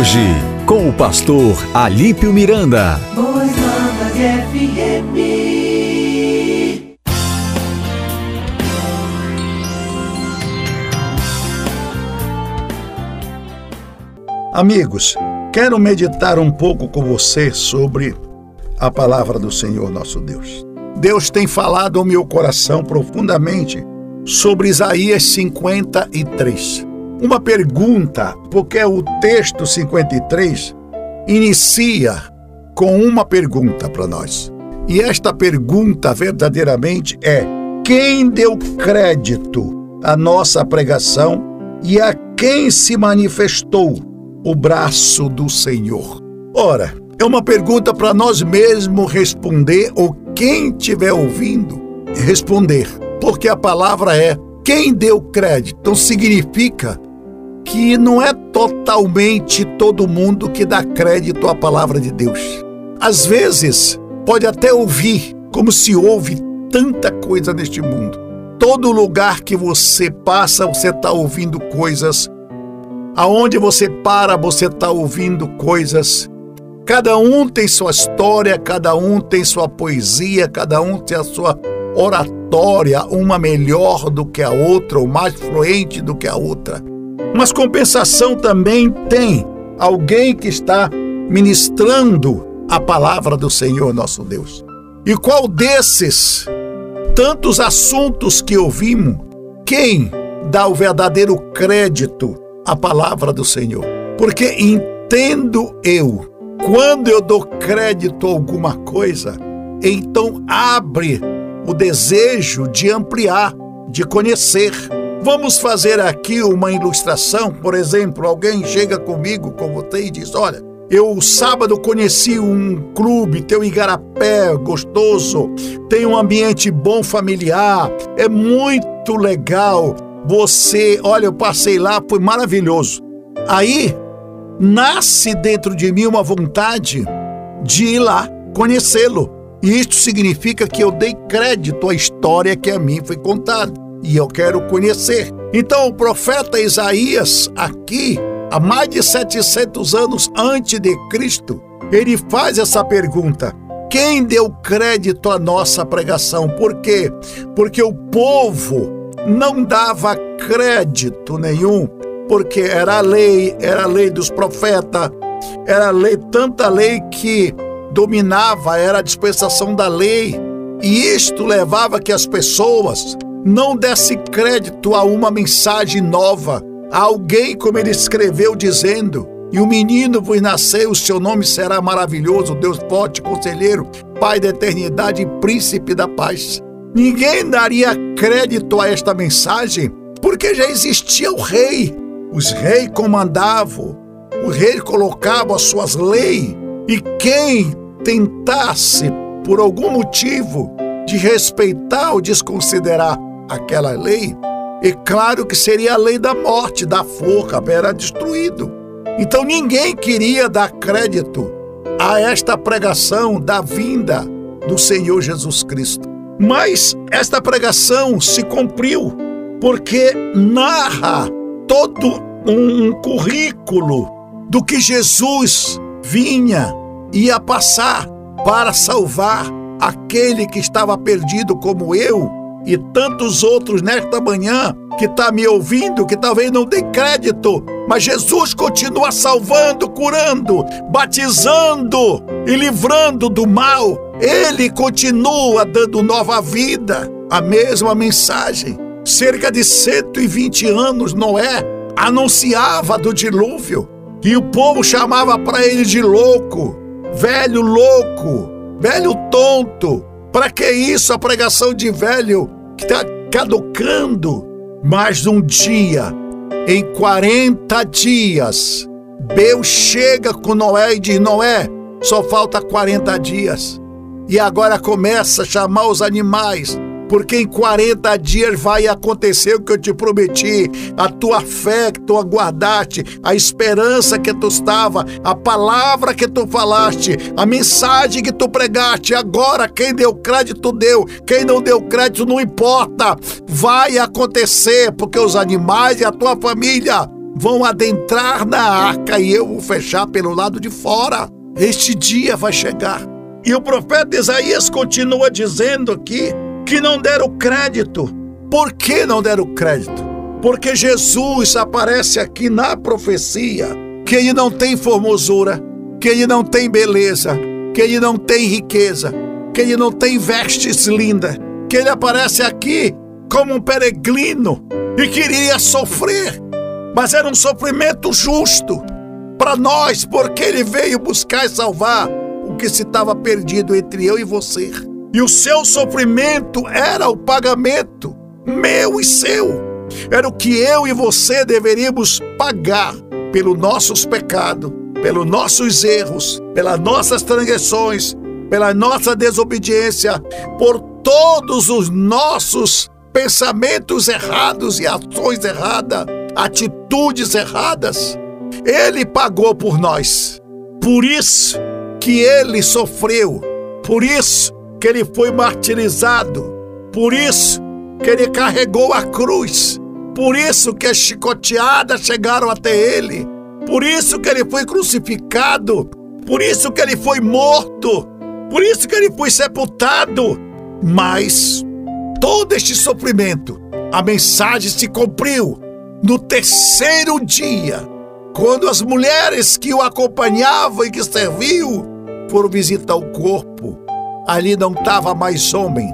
hoje, com o pastor Alípio Miranda. Boas Novas FM. Amigos, quero meditar um pouco com você sobre a palavra do Senhor nosso Deus. Deus tem falado ao meu coração profundamente sobre Isaías 53. Uma pergunta, porque o texto 53 inicia com uma pergunta para nós. E esta pergunta verdadeiramente é: quem deu crédito à nossa pregação e a quem se manifestou o braço do Senhor? Ora, é uma pergunta para nós mesmos responder ou quem estiver ouvindo responder porque a palavra é quem deu crédito. Então significa que não é totalmente todo mundo que dá crédito à palavra de Deus. Às vezes, pode até ouvir, como se ouve tanta coisa neste mundo. Todo lugar que você passa, você está ouvindo coisas. Aonde você para, você está ouvindo coisas. Cada um tem sua história, cada um tem sua poesia, cada um tem a sua oratória, uma melhor do que a outra, ou mais fluente do que a outra. Mas compensação também tem alguém que está ministrando a palavra do Senhor nosso Deus. E qual desses tantos assuntos que ouvimos, quem dá o verdadeiro crédito à palavra do Senhor? Porque entendo eu, quando eu dou crédito a alguma coisa, então abre o desejo de ampliar, de conhecer. Vamos fazer aqui uma ilustração. Por exemplo, alguém chega comigo, como você, e diz: Olha, eu sábado conheci um clube, tem um igarapé gostoso, tem um ambiente bom familiar, é muito legal. Você, olha, eu passei lá, foi maravilhoso. Aí nasce dentro de mim uma vontade de ir lá conhecê-lo. E isto significa que eu dei crédito à história que a mim foi contada e eu quero conhecer. Então, o profeta Isaías, aqui, há mais de 700 anos antes de Cristo, ele faz essa pergunta: quem deu crédito à nossa pregação? Por quê? Porque o povo não dava crédito nenhum, porque era a lei, era a lei dos profetas, era a lei, tanta lei que dominava era a dispensação da lei, e isto levava que as pessoas não dessem crédito a uma mensagem nova, a alguém como ele escreveu dizendo: "E o menino vos nasceu, o seu nome será maravilhoso, Deus forte, conselheiro, Pai da eternidade e príncipe da paz". Ninguém daria crédito a esta mensagem, porque já existia o rei. Os reis comandavam, o rei colocava as suas leis, e quem tentasse, por algum motivo, de respeitar ou desconsiderar aquela lei, é claro que seria a lei da morte, da forca, era destruído. Então ninguém queria dar crédito a esta pregação da vinda do Senhor Jesus Cristo. Mas esta pregação se cumpriu, porque narra todo um currículo do que Jesus vinha ia passar para salvar aquele que estava perdido como eu e tantos outros nesta manhã que está me ouvindo, que talvez não dê crédito, mas Jesus continua salvando, curando, batizando e livrando do mal. Ele continua dando nova vida. A mesma mensagem. Cerca de 120 anos, Noé anunciava do dilúvio e o povo chamava para ele de louco velho louco, velho tonto. Para que isso a pregação de velho que está caducando? Mas um dia, em 40 dias, Deus chega com Noé e diz: Noé, só falta 40 dias. E agora começa a chamar os animais porque em 40 dias vai acontecer o que eu te prometi. A tua fé que tu aguardaste, a esperança que tu estava, a palavra que tu falaste, a mensagem que tu pregaste. Agora, quem deu crédito, deu. Quem não deu crédito, não importa. Vai acontecer, porque os animais e a tua família vão adentrar na arca e eu vou fechar pelo lado de fora. Este dia vai chegar. E o profeta Isaías continua dizendo aqui que não deram crédito. Por que não deram crédito? Porque Jesus aparece aqui na profecia que ele não tem formosura, que ele não tem beleza, que ele não tem riqueza, que ele não tem vestes lindas, que ele aparece aqui como um peregrino e queria sofrer, mas era um sofrimento justo para nós, porque ele veio buscar e salvar o que se estava perdido entre eu e você. E o seu sofrimento era o pagamento meu e seu. Era o que eu e você deveríamos pagar pelos nossos pecados, pelos nossos erros, pelas nossas transgressões, pela nossa desobediência, por todos os nossos pensamentos errados e ações erradas, atitudes erradas. Ele pagou por nós. Por isso que ele sofreu. Por isso que ele foi martirizado. Por isso que ele carregou a cruz. Por isso que as chicoteadas chegaram até ele. Por isso que ele foi crucificado. Por isso que ele foi morto. Por isso que ele foi sepultado. Mas todo este sofrimento, a mensagem se cumpriu no terceiro dia, quando as mulheres que o acompanhavam e que serviam foram visitar o corpo. Ali não estava mais homem,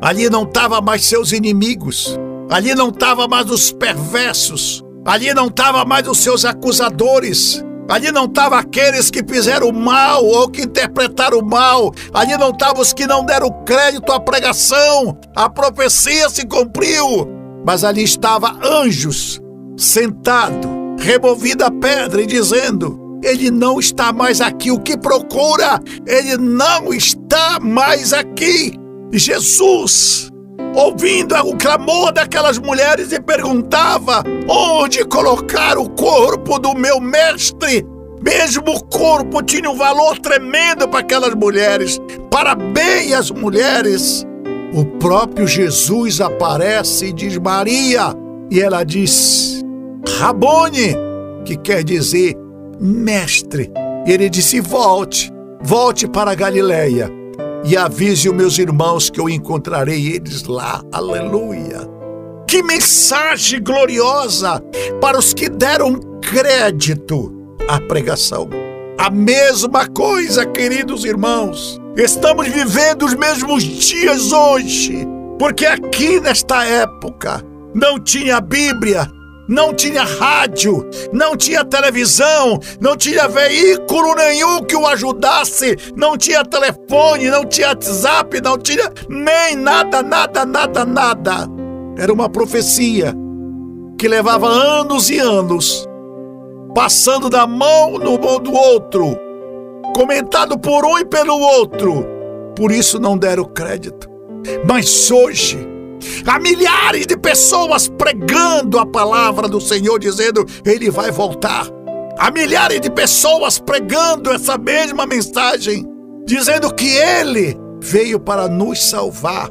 ali não estava mais seus inimigos, ali não estava mais os perversos, ali não estava mais os seus acusadores, Ali não estavam aqueles que fizeram mal ou que interpretaram mal. Ali não estavam os que não deram crédito à pregação. A profecia se cumpriu. Mas ali estava anjos sentado, removida a pedra e dizendo: Ele não está mais aqui. O que procura? Ele não está mais aqui. Jesus ouvindo o clamor daquelas mulheres e perguntava: onde colocar o corpo do meu mestre? Mesmo o corpo tinha um valor tremendo para aquelas mulheres. Parabéns às mulheres! O próprio Jesus aparece e diz Maria, e ela diz Rabone, que quer dizer mestre. E ele disse: volte, volte para a Galileia e avise os meus irmãos que eu encontrarei eles lá. Aleluia! Que mensagem gloriosa para os que deram crédito à pregação. A mesma coisa, queridos irmãos. Estamos vivendo os mesmos dias hoje, porque aqui nesta época não tinha Bíblia, não tinha rádio, não tinha televisão, não tinha veículo nenhum que o ajudasse, não tinha telefone, não tinha WhatsApp, não tinha nem nada, nada, nada, nada. Era uma profecia que levava anos e anos, passando da mão no mão do outro, comentado por um e pelo outro. Por isso não deram crédito. Mas hoje, Há milhares de pessoas pregando a palavra do Senhor, dizendo: Ele vai voltar. Há milhares de pessoas pregando essa mesma mensagem, dizendo que Ele veio para nos salvar,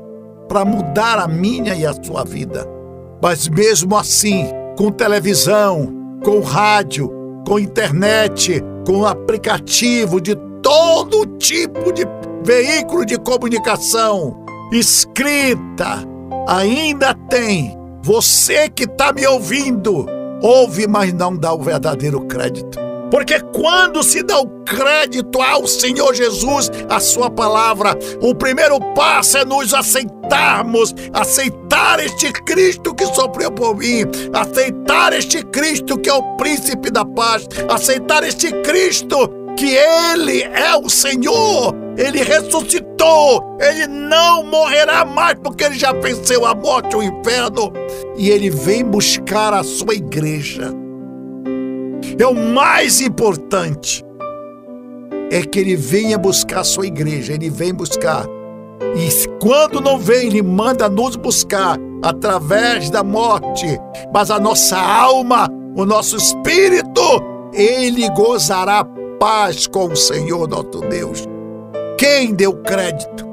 para mudar a minha e a sua vida. Mas mesmo assim, com televisão, com rádio, com internet, com aplicativo de todo tipo de veículo de comunicação, escrita, ainda tem. Você que está me ouvindo, ouve, mas não dá o verdadeiro crédito. Porque quando se dá o crédito ao Senhor Jesus, a sua palavra, o primeiro passo é nos aceitarmos, aceitar este Cristo que sofreu por mim, aceitar este Cristo que é o príncipe da paz, aceitar este Cristo que ele é o Senhor, ele ressuscitou, ele não morrerá mais porque ele já venceu a morte, o inferno, e ele vem buscar a sua igreja. É o mais importante é que ele venha buscar a sua igreja, ele vem buscar. E quando não vem, ele manda nos buscar através da morte, mas a nossa alma, o nosso espírito, ele gozará paz com o Senhor nosso Deus. Quem deu crédito?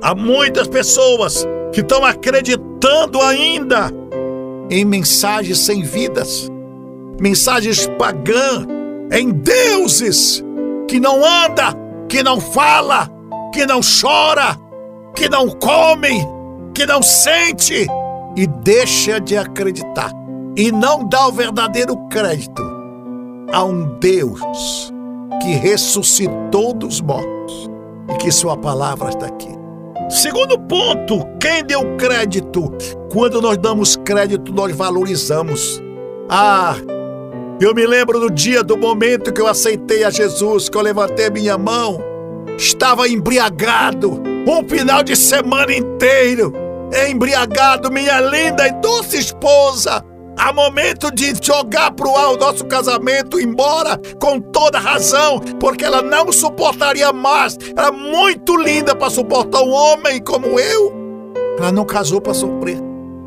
Há muitas pessoas que estão acreditando ainda em mensagens sem vidas, mensagens pagãs, em deuses que não anda, que não fala, que não chora, que não come, que não sente e deixa de acreditar e não dá o verdadeiro crédito a um Deus que ressuscitou dos mortos e que sua palavra está aqui. Segundo ponto, quem deu crédito? Quando nós damos crédito, nós valorizamos. Ah, eu me lembro do dia, do momento que eu aceitei a Jesus, que eu levantei minha mão, estava embriagado, um final de semana inteiro, embriagado, minha linda e doce esposa, Há momento de jogar pro ar o nosso casamento embora com toda razão, porque ela não suportaria mais. Era é muito linda para suportar um homem como eu. Ela não casou para sofrer.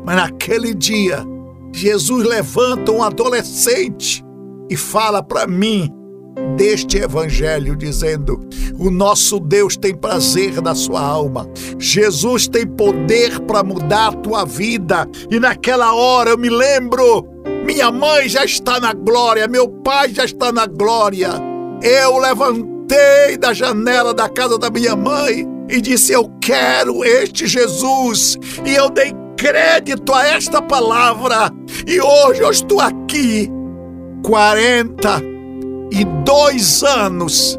Mas naquele dia, Jesus levanta um adolescente e fala para mim deste evangelho, dizendo: O nosso Deus tem prazer na sua alma. Jesus tem poder para mudar a tua vida. E naquela hora eu me lembro: minha mãe já está na glória, meu pai já está na glória. Eu levantei da janela da casa da minha mãe e disse: Eu quero este Jesus. E eu dei crédito a esta palavra. E hoje eu estou aqui, 40 e dois anos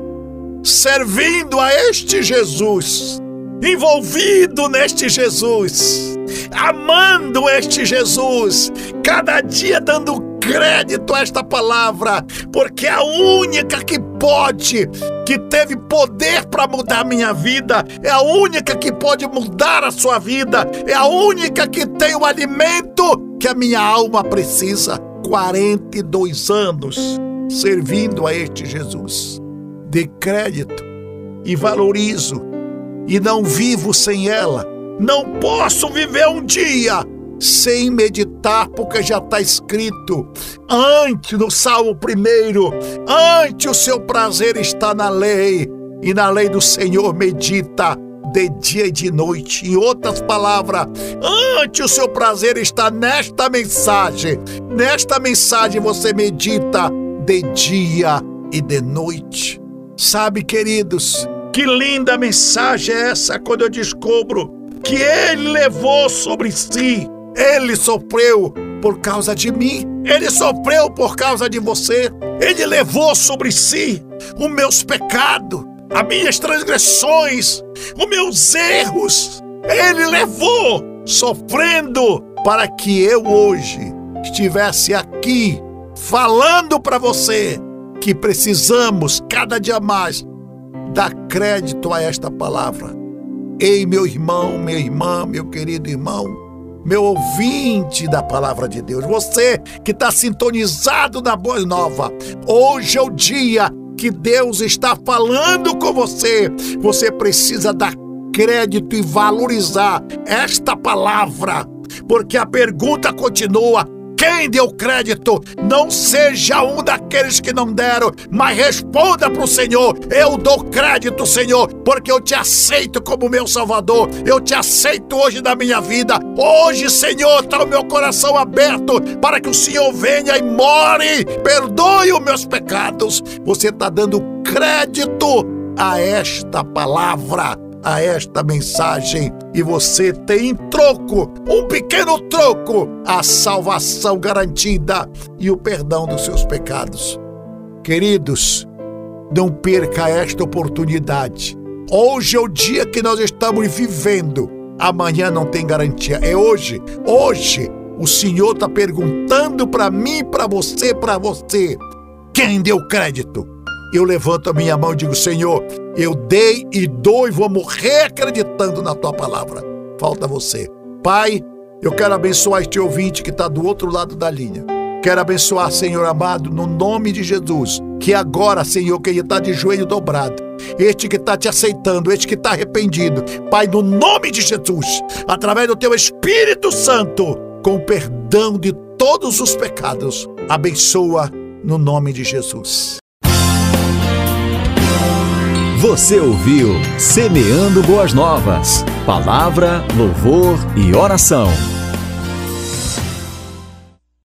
servindo a este Jesus, envolvido neste Jesus, amando este Jesus, cada dia dando crédito a esta palavra, porque é a única que pode, que teve poder para mudar minha vida, é a única que pode mudar a sua vida, é a única que tem o alimento que a minha alma precisa. 42 anos servindo a este Jesus. Dê crédito e valorizo e não vivo sem ela. Não posso viver um dia sem meditar, porque já está escrito antes no Salmo primeiro, antes o seu prazer está na lei, e na lei do Senhor medita de dia e de noite. Em outras palavras, antes o seu prazer está nesta mensagem. Nesta mensagem você medita de dia e de noite. Sabe, queridos, que linda mensagem é essa quando eu descubro que Ele levou sobre si, Ele sofreu por causa de mim, Ele sofreu por causa de você, Ele levou sobre si os meus pecados, as minhas transgressões, os meus erros. Ele levou sofrendo para que eu hoje estivesse aqui falando para você que precisamos cada dia mais dar crédito a esta palavra. Ei, meu irmão, minha irmã, meu querido irmão, meu ouvinte da palavra de Deus, você que está sintonizado na Boa Nova, hoje é o dia que Deus está falando com você. Você precisa dar crédito e valorizar esta palavra, porque a pergunta continua: quem deu crédito, não seja um daqueles que não deram, mas responda para o Senhor: Eu dou crédito, Senhor, porque eu te aceito como meu Salvador, eu te aceito hoje na minha vida. Hoje, Senhor, está o meu coração aberto para que o Senhor venha e more, perdoe os meus pecados. Você está dando crédito a esta palavra a esta mensagem e você tem em troco, um pequeno troco, a salvação garantida e o perdão dos seus pecados. Queridos, não perca esta oportunidade. Hoje é o dia que nós estamos vivendo. Amanhã não tem garantia. É hoje. Hoje o Senhor está perguntando para mim, para você, para você. Quem deu crédito? eu levanto a minha mão e digo: Senhor, eu dei e dou e vou morrer acreditando na tua palavra. Falta você. Pai, eu quero abençoar este ouvinte que está do outro lado da linha. Quero abençoar, Senhor amado, no nome de Jesus. Que agora, Senhor, que ele está de joelho dobrado, este que está te aceitando, este que está arrependido, Pai, no nome de Jesus, através do teu Espírito Santo, com perdão de todos os pecados, abençoa no nome de Jesus. Você ouviu Semeando Boas Novas. Palavra, louvor e oração.